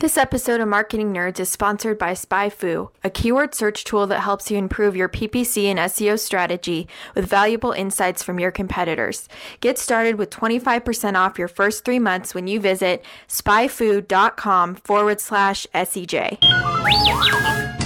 This episode of Marketing Nerds is sponsored by SpyFu, a keyword search tool that helps you improve your PPC and SEO strategy with valuable insights from your competitors. Get started with 25% off your first three months when you visit spyfu.com forward slash SEJ.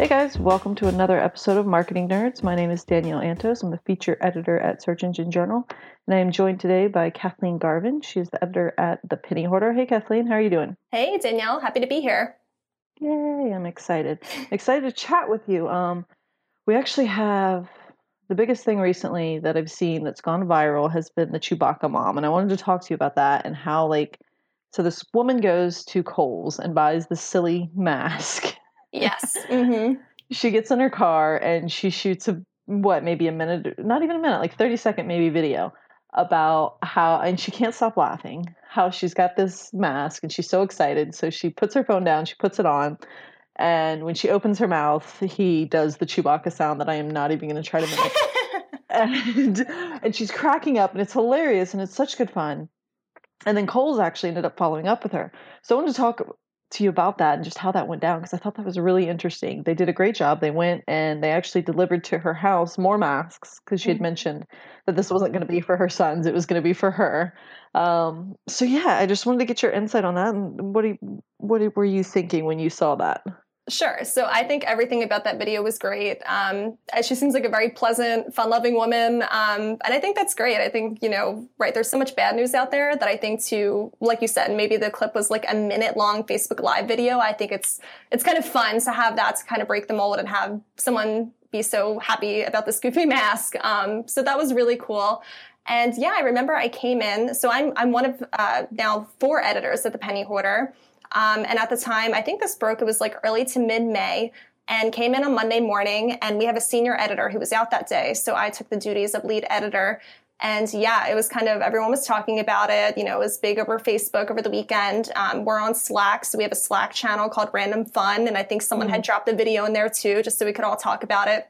Hey guys, welcome to another episode of Marketing Nerds. My name is Danielle Antos. I'm the feature editor at Search Engine Journal, and I am joined today by Kathleen Garvin. She's the editor at The Penny Hoarder. Hey Kathleen, how are you doing? Hey Danielle, happy to be here. Yay, I'm excited. excited to chat with you. Um, we actually have the biggest thing recently that I've seen that's gone viral has been the Chewbacca mom, and I wanted to talk to you about that and how like so this woman goes to Kohl's and buys the silly mask. Yes. mm-hmm. She gets in her car and she shoots a what maybe a minute, not even a minute, like thirty second maybe video about how and she can't stop laughing how she's got this mask and she's so excited so she puts her phone down she puts it on and when she opens her mouth he does the chewbacca sound that i am not even going to try to make and and she's cracking up and it's hilarious and it's such good fun and then Kohl's actually ended up following up with her so i wanted to talk to you about that and just how that went down because I thought that was really interesting. They did a great job. They went and they actually delivered to her house more masks because she had mm-hmm. mentioned that this wasn't going to be for her sons; it was going to be for her. Um, so yeah, I just wanted to get your insight on that. And what you, what were you thinking when you saw that? Sure. So I think everything about that video was great. Um, she seems like a very pleasant, fun-loving woman, um, and I think that's great. I think you know, right? There's so much bad news out there that I think to, like you said, maybe the clip was like a minute-long Facebook Live video. I think it's it's kind of fun to have that to kind of break the mold and have someone be so happy about this goofy mask. Um, so that was really cool. And yeah, I remember I came in. So I'm I'm one of uh, now four editors at the Penny Hoarder. Um, and at the time, I think this broke, it was like early to mid May and came in on Monday morning. And we have a senior editor who was out that day. So I took the duties of lead editor. And yeah, it was kind of everyone was talking about it. You know, it was big over Facebook over the weekend. Um, we're on Slack, so we have a Slack channel called Random Fun, and I think someone mm-hmm. had dropped a video in there too, just so we could all talk about it.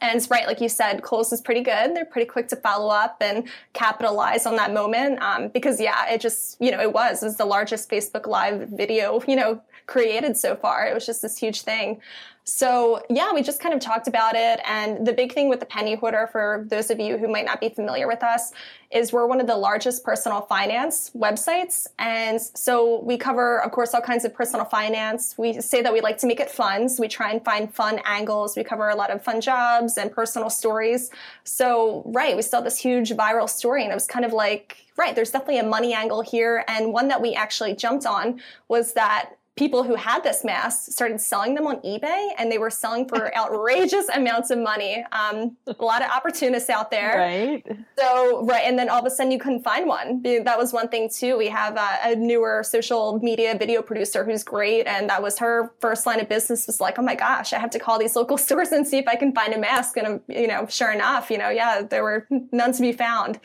And it's right, like you said, Kohl's is pretty good. They're pretty quick to follow up and capitalize on that moment. Um, because yeah, it just, you know, it was, it was the largest Facebook Live video, you know, created so far. It was just this huge thing. So yeah, we just kind of talked about it. And the big thing with the Penny Hoarder, for those of you who might not be familiar with us, is we're one of the largest personal finance websites. And so we cover, of course, all kinds of personal finance. We say that we like to make it fun. So we try and find fun angles. We cover a lot of fun jobs and personal stories. So, right, we saw this huge viral story and it was kind of like, right, there's definitely a money angle here. And one that we actually jumped on was that people who had this mask started selling them on eBay and they were selling for outrageous amounts of money. Um, a lot of opportunists out there. Right. So, right. And then all of a sudden you couldn't find one. That was one thing too. We have a, a newer social media video producer who's great. And that was her first line of business was like, oh my gosh, I have to call these local stores and see if I can find a mask. And, you know, sure enough, you know, yeah, there were none to be found.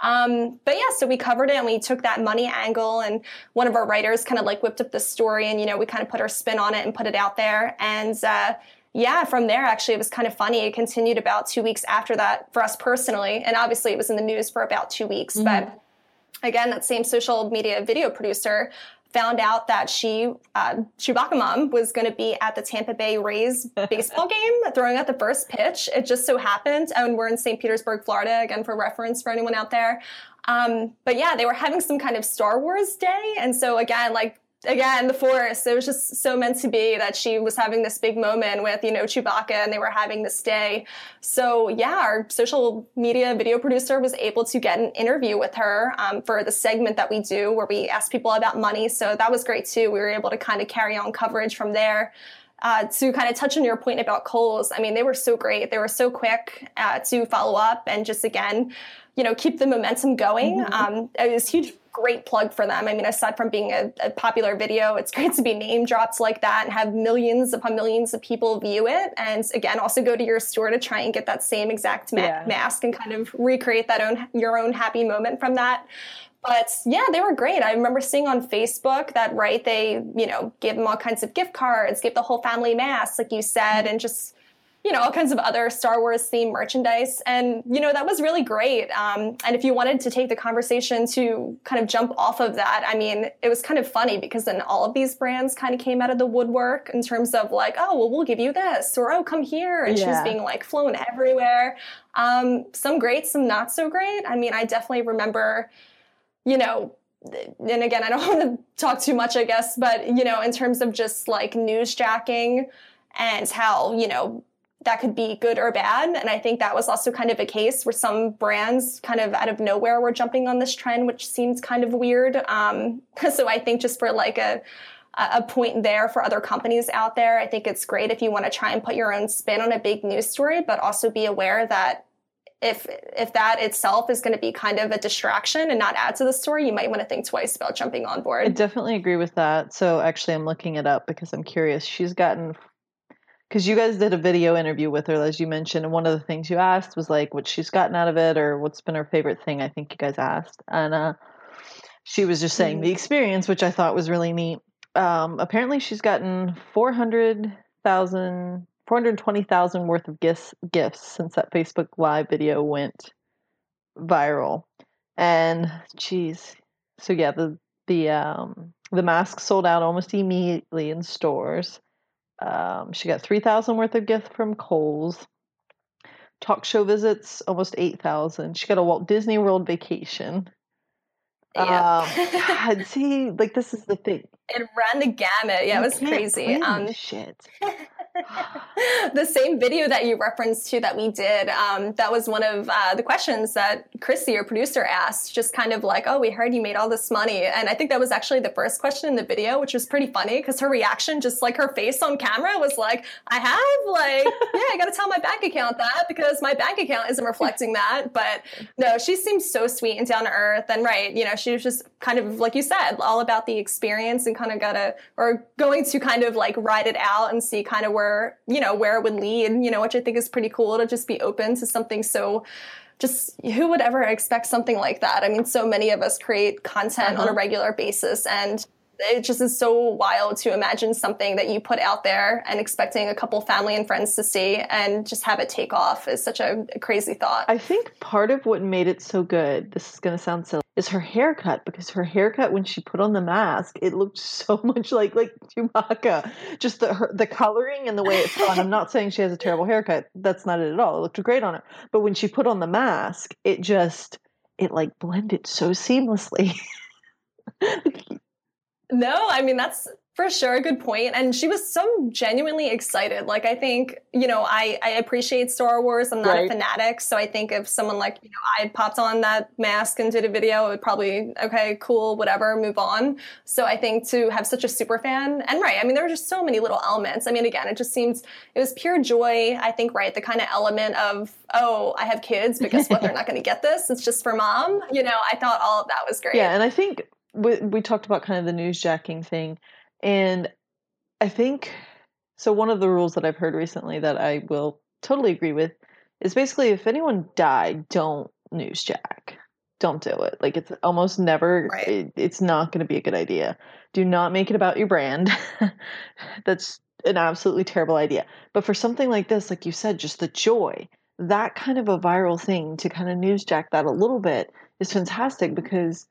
Um, but yeah, so we covered it and we took that money angle and one of our writers kind of like whipped up the story and, you know, we kind of put our spin on it and put it out there. And, uh, yeah, from there, actually, it was kind of funny. It continued about two weeks after that for us personally. And obviously, it was in the news for about two weeks. Mm-hmm. But again, that same social media video producer found out that she, uh, Chewbacca Mom, was going to be at the Tampa Bay Rays baseball game, throwing out the first pitch. It just so happened, and we're in St. Petersburg, Florida, again for reference for anyone out there. Um, but yeah, they were having some kind of Star Wars day, and so again, like again, the force. It was just so meant to be that she was having this big moment with, you know, Chewbacca and they were having this day. So, yeah, our social media video producer was able to get an interview with her um, for the segment that we do where we ask people about money. So that was great too. We were able to kind of carry on coverage from there. uh, to kind of touch on your point about Kohl's, I mean, they were so great. They were so quick uh, to follow up and just again, you know, keep the momentum going. Mm-hmm. Um, it was huge, great plug for them. I mean, aside from being a, a, popular video, it's great to be name dropped like that and have millions upon millions of people view it. And again, also go to your store to try and get that same exact ma- yeah. mask and kind of recreate that own your own happy moment from that. But yeah, they were great. I remember seeing on Facebook that, right, they, you know, gave them all kinds of gift cards, gave the whole family masks, like you said, and just, you know, all kinds of other Star Wars themed merchandise. And, you know, that was really great. Um, and if you wanted to take the conversation to kind of jump off of that, I mean, it was kind of funny because then all of these brands kind of came out of the woodwork in terms of like, oh, well, we'll give you this, or oh, come here. And yeah. she was being like flown everywhere. Um, some great, some not so great. I mean, I definitely remember you know, and again, I don't want to talk too much, I guess, but you know, in terms of just like newsjacking and how, you know, that could be good or bad. And I think that was also kind of a case where some brands kind of out of nowhere were jumping on this trend, which seems kind of weird. Um, so I think just for like a, a point there for other companies out there, I think it's great if you want to try and put your own spin on a big news story, but also be aware that if if that itself is going to be kind of a distraction and not add to the story, you might want to think twice about jumping on board. I definitely agree with that. So actually, I'm looking it up because I'm curious. She's gotten because you guys did a video interview with her, as you mentioned, and one of the things you asked was like what she's gotten out of it or what's been her favorite thing. I think you guys asked, and uh, she was just saying the experience, which I thought was really neat. Um, apparently, she's gotten four hundred thousand 420,000 worth of gifts gifts since that Facebook live video went viral. And geez. So yeah, the the um the mask sold out almost immediately in stores. Um, she got 3,000 worth of gift from Kohl's. Talk show visits almost 8,000. She got a Walt Disney World vacation. Yeah. Um, God, see, like this is the thing. It ran the gamut. Yeah, you it was crazy. Um, shit. the same video that you referenced to that we did, um, that was one of uh, the questions that Chrissy, your producer, asked. Just kind of like, "Oh, we heard you made all this money," and I think that was actually the first question in the video, which was pretty funny because her reaction, just like her face on camera, was like, "I have like, yeah, I got to tell my bank account that because my bank account isn't reflecting that." But no, she seems so sweet and down to earth, and right, you know, she was just kind of like you said, all about the experience and kind of gotta or going to kind of like ride it out and see kind of where where you know where it would lead you know which i think is pretty cool to just be open to something so just who would ever expect something like that i mean so many of us create content uh-huh. on a uh-huh. regular basis and it just is so wild to imagine something that you put out there and expecting a couple family and friends to see and just have it take off is such a, crazy thought. I think part of what made it so good, this is going to sound silly, is her haircut because her haircut when she put on the mask, it looked so much like like Chewbacca. Just the her, the coloring and the way it's done. I'm not saying she has a terrible haircut. That's not it at all. It looked great on her. But when she put on the mask, it just it like blended so seamlessly. No, I mean that's for sure a good point. And she was so genuinely excited. Like I think, you know, I, I appreciate Star Wars. I'm not right. a fanatic. So I think if someone like, you know, I popped on that mask and did a video, it would probably, okay, cool, whatever, move on. So I think to have such a super fan and right, I mean, there were just so many little elements. I mean, again, it just seems it was pure joy. I think, right, the kind of element of, oh, I have kids, but guess what? They're not going to get this. It's just for mom. You know, I thought all of that was great. Yeah. And I think we, we talked about kind of the newsjacking thing, and I think so. One of the rules that I've heard recently that I will totally agree with is basically if anyone died, don't newsjack. Don't do it. Like it's almost never. Right. It, it's not going to be a good idea. Do not make it about your brand. That's an absolutely terrible idea. But for something like this, like you said, just the joy, that kind of a viral thing to kind of newsjack that a little bit is fantastic because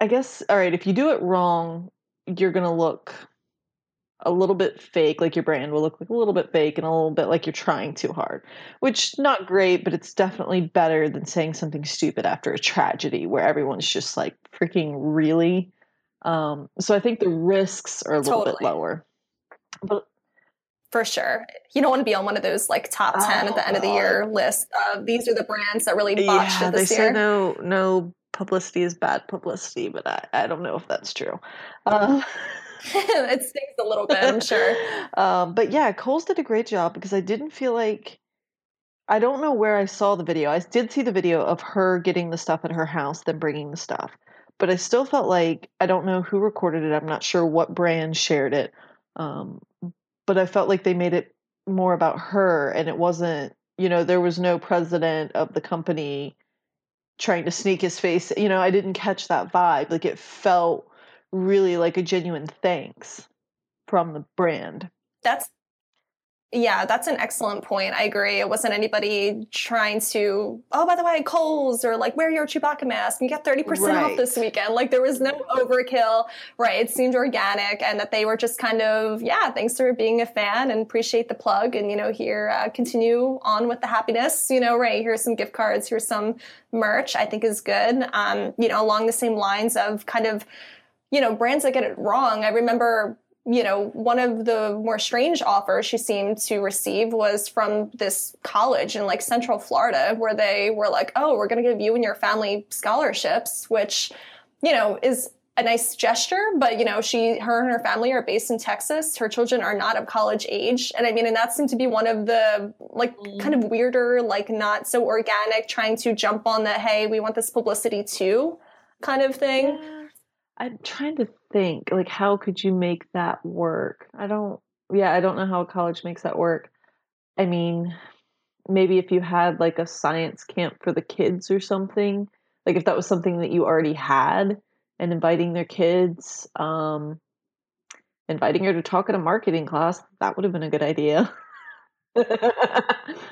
I guess all right, if you do it wrong, you're going to look a little bit fake, like your brand will look like a little bit fake and a little bit like you're trying too hard, which not great, but it's definitely better than saying something stupid after a tragedy where everyone's just like freaking really. Um, so I think the risks are a little totally. bit lower. But for sure. You don't want to be on one of those like top 10 oh, at the end of the year list of these are the brands that really botched yeah, it this they year. Say no, no publicity is bad publicity, but I, I don't know if that's true. Uh, it stings a little bit, I'm sure. um, but yeah, Kohl's did a great job because I didn't feel like I don't know where I saw the video. I did see the video of her getting the stuff at her house, then bringing the stuff. But I still felt like I don't know who recorded it. I'm not sure what brand shared it. Um, but I felt like they made it more about her and it wasn't, you know, there was no president of the company trying to sneak his face. You know, I didn't catch that vibe. Like it felt really like a genuine thanks from the brand. That's yeah, that's an excellent point. I agree. It wasn't anybody trying to, oh, by the way, Kohl's or like wear your Chewbacca mask and get 30% right. off this weekend. Like there was no overkill, right? It seemed organic and that they were just kind of, yeah, thanks for being a fan and appreciate the plug and, you know, here, uh, continue on with the happiness, you know, right? Here's some gift cards, here's some merch, I think is good. Um, you know, along the same lines of kind of, you know, brands that get it wrong. I remember you know, one of the more strange offers she seemed to receive was from this college in like Central Florida, where they were like, "Oh, we're going to give you and your family scholarships," which, you know, is a nice gesture. But you know, she, her, and her family are based in Texas. Her children are not of college age, and I mean, and that seemed to be one of the like mm. kind of weirder, like not so organic, trying to jump on the "Hey, we want this publicity too," kind of thing. Yeah. I'm trying to think like how could you make that work? I don't yeah, I don't know how college makes that work. I mean, maybe if you had like a science camp for the kids or something, like if that was something that you already had and inviting their kids, um inviting her to talk at a marketing class, that would have been a good idea.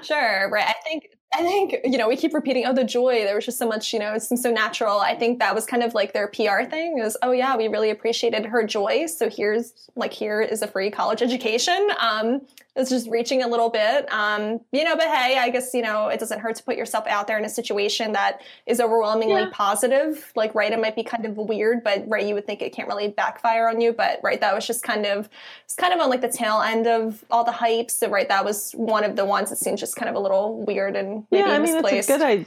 sure, right. I think I think, you know, we keep repeating, oh, the joy. There was just so much, you know, it seems so natural. I think that was kind of like their PR thing is, oh, yeah, we really appreciated her joy. So here's like, here is a free college education. Um, it's just reaching a little bit. Um, you know, but hey, I guess, you know, it doesn't hurt to put yourself out there in a situation that is overwhelmingly yeah. positive. Like, right, it might be kind of weird, but right, you would think it can't really backfire on you. But right, that was just kind of, it's kind of on like the tail end of all the hype. So right, that was one of the ones that seemed just kind of a little weird and maybe yeah, I mean, misplaced. it's a good idea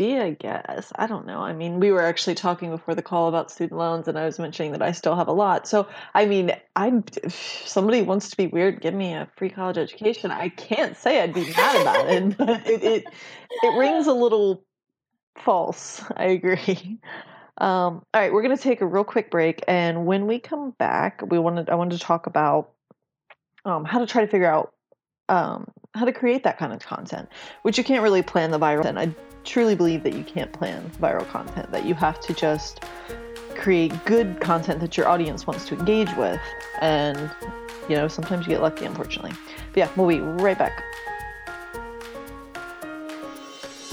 idea, I guess. I don't know. I mean, we were actually talking before the call about student loans, and I was mentioning that I still have a lot. So, I mean, I'm if somebody wants to be weird, give me a free college education. I can't say I'd be mad about it, but it it, it rings a little false. I agree. Um, all right, we're going to take a real quick break, and when we come back, we wanted I wanted to talk about um, how to try to figure out um, how to create that kind of content, which you can't really plan the viral. And I truly believe that you can't plan viral content, that you have to just create good content that your audience wants to engage with. And, you know, sometimes you get lucky, unfortunately. But yeah, we'll be right back.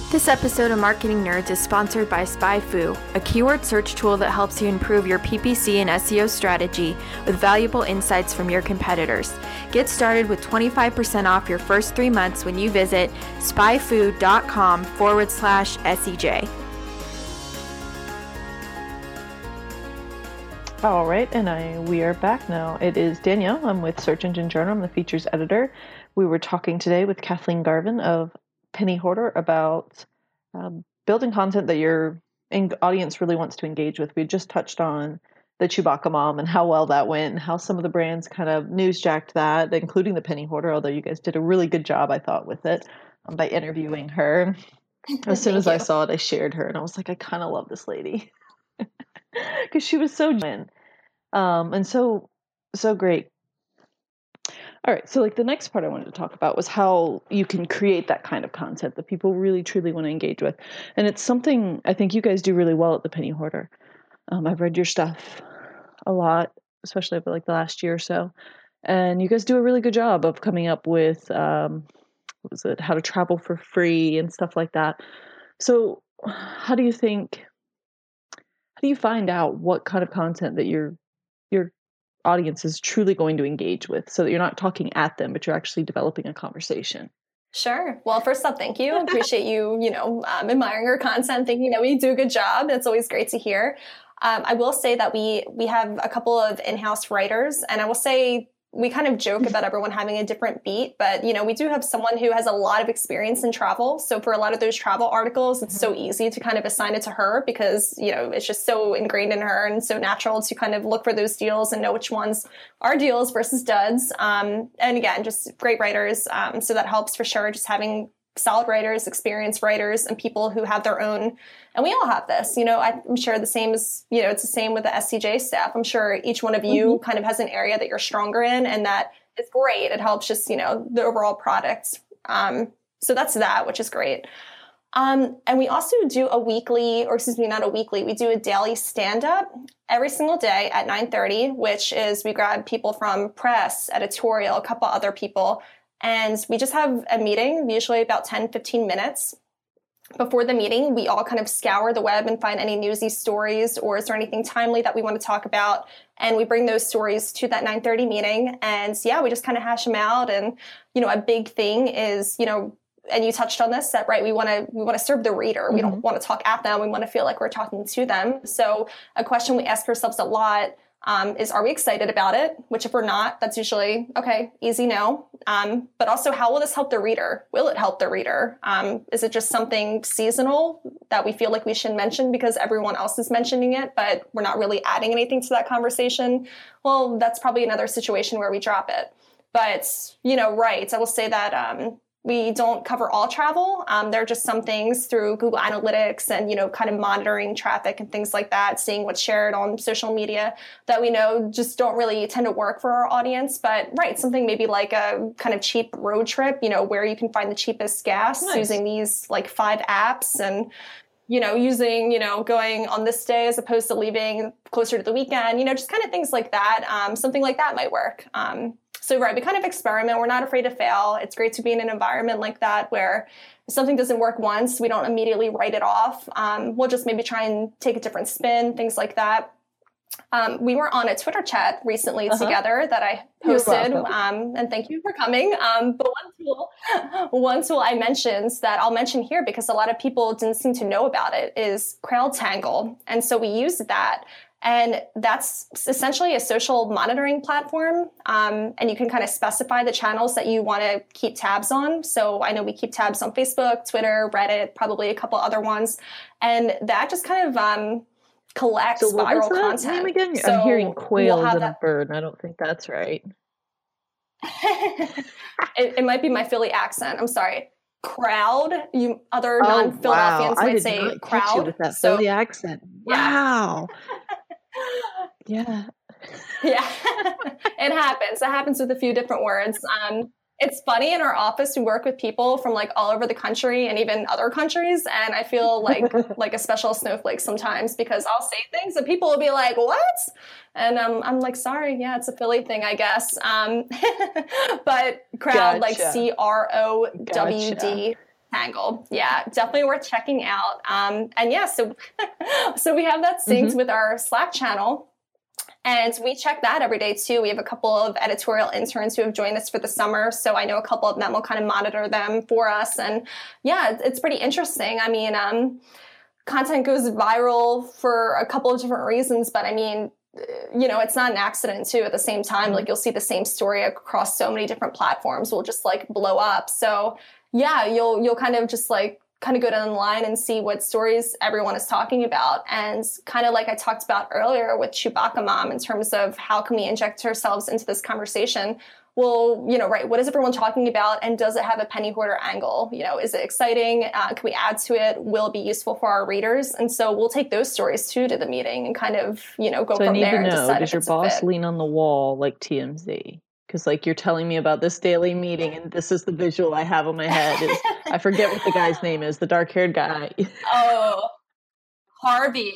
This episode of Marketing Nerds is sponsored by SpyFu, a keyword search tool that helps you improve your PPC and SEO strategy with valuable insights from your competitors. Get started with 25% off your first three months when you visit spyfu.com forward slash SEJ. All right, and I we are back now. It is Danielle. I'm with Search Engine Journal. I'm the features editor. We were talking today with Kathleen Garvin of Penny Hoarder about um, building content that your audience really wants to engage with. We just touched on the Chewbacca mom and how well that went, and how some of the brands kind of newsjacked that, including the Penny Hoarder. Although you guys did a really good job, I thought, with it um, by interviewing her. As soon as you. I saw it, I shared her, and I was like, I kind of love this lady because she was so genuine um, and so so great. All right, so like the next part I wanted to talk about was how you can create that kind of content that people really truly want to engage with, and it's something I think you guys do really well at the Penny Hoarder. Um, I've read your stuff a lot, especially over like the last year or so, and you guys do a really good job of coming up with um, what was it, how to travel for free and stuff like that. So, how do you think? How do you find out what kind of content that you're you're audience is truly going to engage with so that you're not talking at them, but you're actually developing a conversation. Sure. Well, first up, thank you. Appreciate you, you know, um, admiring our content, thinking that we do a good job. It's always great to hear. Um, I will say that we we have a couple of in-house writers, and I will say we kind of joke about everyone having a different beat, but you know, we do have someone who has a lot of experience in travel. So for a lot of those travel articles, it's so easy to kind of assign it to her because, you know, it's just so ingrained in her and so natural to kind of look for those deals and know which ones are deals versus duds. Um, and again, just great writers. Um, so that helps for sure. Just having solid writers, experienced writers, and people who have their own. And we all have this, you know. I'm sure the same is, you know. It's the same with the SEJ staff. I'm sure each one of you mm-hmm. kind of has an area that you're stronger in, and that is great. It helps just you know the overall product. Um, so that's that, which is great. Um, and we also do a weekly, or excuse me, not a weekly. We do a daily stand-up every single day at 9:30, which is we grab people from press, editorial, a couple other people, and we just have a meeting, usually about 10, 15 minutes. Before the meeting, we all kind of scour the web and find any newsy stories or is there anything timely that we want to talk about? And we bring those stories to that 930 meeting. And so, yeah, we just kind of hash them out. And, you know, a big thing is, you know, and you touched on this that right we want to we want to serve the reader mm-hmm. we don't mm-hmm. want to talk at them we want to feel like we're talking to them so a question we ask ourselves a lot um, is are we excited about it? Which, if we're not, that's usually okay, easy no. Um, but also, how will this help the reader? Will it help the reader? Um, is it just something seasonal that we feel like we should mention because everyone else is mentioning it, but we're not really adding anything to that conversation? Well, that's probably another situation where we drop it. But, you know, right, I will say that um, we don't cover all travel. Um, there are just some things through Google Analytics and you know kind of monitoring traffic and things like that, seeing what's shared on social media that we know just don't really tend to work for our audience. But right, something maybe like a kind of cheap road trip, you know, where you can find the cheapest gas nice. using these like five apps and you know, using, you know, going on this day as opposed to leaving closer to the weekend, you know, just kind of things like that. Um, something like that might work. Um, so, right, we kind of experiment. We're not afraid to fail. It's great to be in an environment like that where if something doesn't work once, we don't immediately write it off. Um, we'll just maybe try and take a different spin, things like that. Um, we were on a Twitter chat recently uh-huh. together that I posted, um, and thank you for coming. Um, but one tool, one tool I mentioned that I'll mention here because a lot of people didn't seem to know about it is CrowdTangle, and so we used that and that's essentially a social monitoring platform. Um, and you can kind of specify the channels that you want to keep tabs on. So I know we keep tabs on Facebook, Twitter, Reddit, probably a couple other ones. And that just kind of um, collects so viral content. Name again? So I'm hearing quail we'll and that... a bird. I don't think that's right. it, it might be my Philly accent. I'm sorry crowd. You other oh, non-Philadelphians wow. might say crowd. with that so, Philly accent. Wow. yeah. Yeah. it happens. It happens with a few different words. Um, it's funny in our office we work with people from like all over the country and even other countries and i feel like like a special snowflake sometimes because i'll say things and people will be like what and um, i'm like sorry yeah it's a philly thing i guess um, but crowd gotcha. like c-r-o-w-d gotcha. Tangle. Yeah, definitely worth checking out. Um, and yeah, so so we have that synced mm-hmm. with our Slack channel. And we check that every day too. We have a couple of editorial interns who have joined us for the summer. So I know a couple of them will kind of monitor them for us. And yeah, it's pretty interesting. I mean, um, content goes viral for a couple of different reasons, but I mean, you know, it's not an accident too. At the same time, like you'll see the same story across so many different platforms will just like blow up. So yeah, you'll you'll kind of just like kind of go down the line and see what stories everyone is talking about. And kind of like I talked about earlier with Chewbacca Mom in terms of how can we inject ourselves into this conversation. Well, you know, right, what is everyone talking about and does it have a penny hoarder angle? You know, is it exciting? Uh, can we add to it? Will it be useful for our readers? And so we'll take those stories too to the meeting and kind of, you know, go so from I need there. To know, does your boss lean on the wall like TMZ? Because like you're telling me about this daily meeting and this is the visual i have in my head is i forget what the guy's name is the dark haired guy. Oh harvey.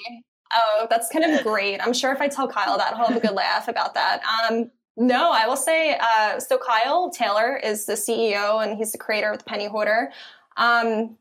Oh that's kind of great. I'm sure if i tell kyle that he'll have a good laugh about that. Um no i will say uh, so kyle taylor is the ceo and he's the creator of the penny hoarder um,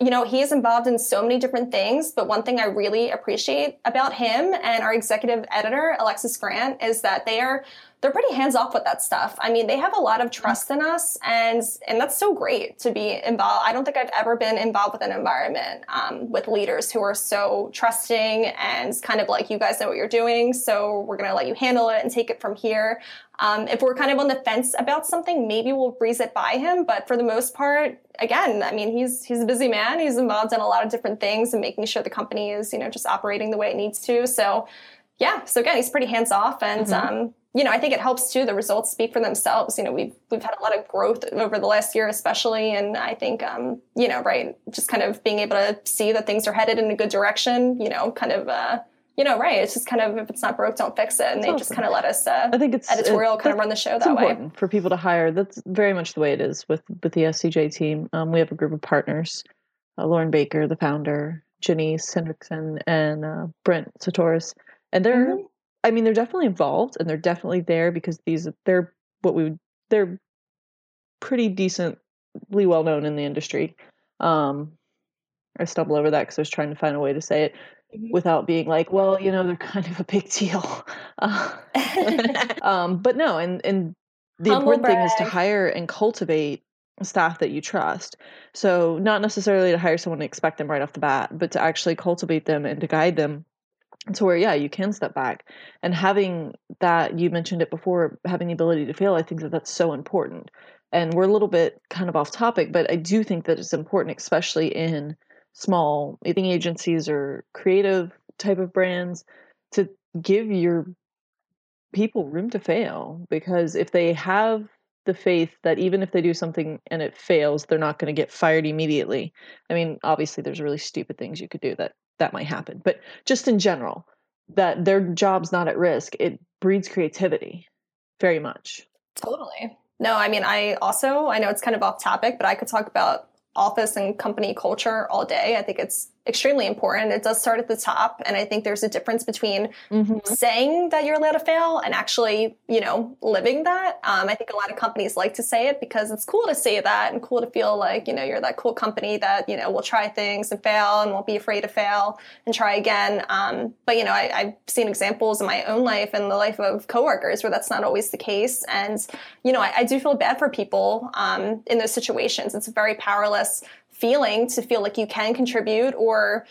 you know, he is involved in so many different things, but one thing I really appreciate about him and our executive editor, Alexis Grant, is that they are they're pretty hands off with that stuff. I mean, they have a lot of trust in us, and and that's so great to be involved. I don't think I've ever been involved with an environment um, with leaders who are so trusting and kind of like you guys know what you're doing, so we're gonna let you handle it and take it from here. Um, if we're kind of on the fence about something, maybe we'll breeze it by him. But for the most part, again, I mean, he's he's a busy man. He's involved in a lot of different things and making sure the company is, you know, just operating the way it needs to. So, yeah. So again, he's pretty hands off, and mm-hmm. um, you know, I think it helps too. The results speak for themselves. You know, we've we've had a lot of growth over the last year, especially, and I think, um, you know, right, just kind of being able to see that things are headed in a good direction. You know, kind of. Uh, you know, right. It's just kind of if it's not broke, don't fix it, and they awesome. just kind of let us. Uh, I think it's editorial it, kind of run the show that way. For people to hire, that's very much the way it is with with the SEJ team. Um, we have a group of partners: uh, Loren Baker, the founder, Jenise Henrikson, and uh, Brent Csutoras, and they're. Mm-hmm. I mean, they're definitely involved, and they're definitely there because these they're what we would they're pretty decently well known in the industry. Um, I stumble over that because I was trying to find a way to say it. Mm-hmm. without being like, well, you know, they're kind of a big deal. Uh, um, but no, and and the Humble important brag. thing is to hire and cultivate staff that you trust. So not necessarily to hire someone and expect them right off the bat, but to actually cultivate them and to guide them to where yeah you can step back and having that you mentioned it before having the ability to fail i think that that's so important and we're a little bit kind of off topic but i do think that it's important especially in small eating agencies or creative type of brands to give your people room to fail because if they have the faith that even if they do something and it fails they're not going to get fired immediately. I mean obviously there's really stupid things you could do that that might happen but just in general that their job's not at risk it breeds creativity very much. Totally. No i mean i also i know it's kind of off topic but i could talk about office and company culture all day. I think it's extremely important. It does start at the top. And I think there's a difference between mm-hmm. saying that you're allowed to fail and actually, you know, living that. Um, I think a lot of companies like to say it because it's cool to say that and cool to feel like, you know, you're that cool company that, you know, will try things and fail and won't be afraid to fail and try again. Um, but, you know, I, have seen examples in my own life and the life of coworkers where that's not always the case. And, you know, I, I do feel bad for people um, in those situations. It's very powerless feeling to feel like you can contribute or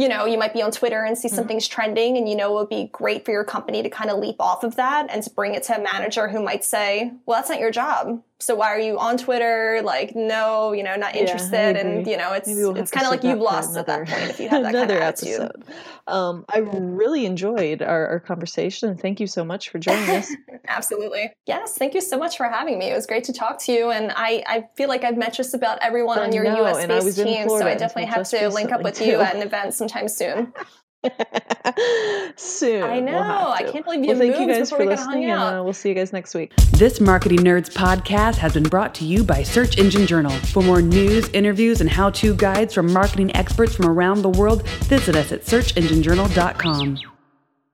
you know, you might be on Twitter and see mm-hmm. something's trending and you know it would be great for your company to kind of leap off of that and to bring it to a manager who might say, well, that's not your job so why are you on Twitter? Like, no, you know, not interested. Yeah, and you know, it's we'll it's kind of like you've lost another, at that point if you have that kind of attitude. Episode. Um, I really enjoyed our, our conversation. Thank you so much for joining us. Absolutely. Yes, thank you so much for having me. It was great to talk to you, and I, I feel like I've met just about everyone I on your know, US based team, so I definitely have to link up with too. you at an event sometime soon. Soon. I know. We'll I can't believe you well, thank you guys for listening, and uh, we'll see you guys next week. This Marketing Nerds podcast has been brought to you by Search Engine Journal. For more news, interviews, and how-to guides from marketing experts from around the world, visit us at searchenginejournal.com.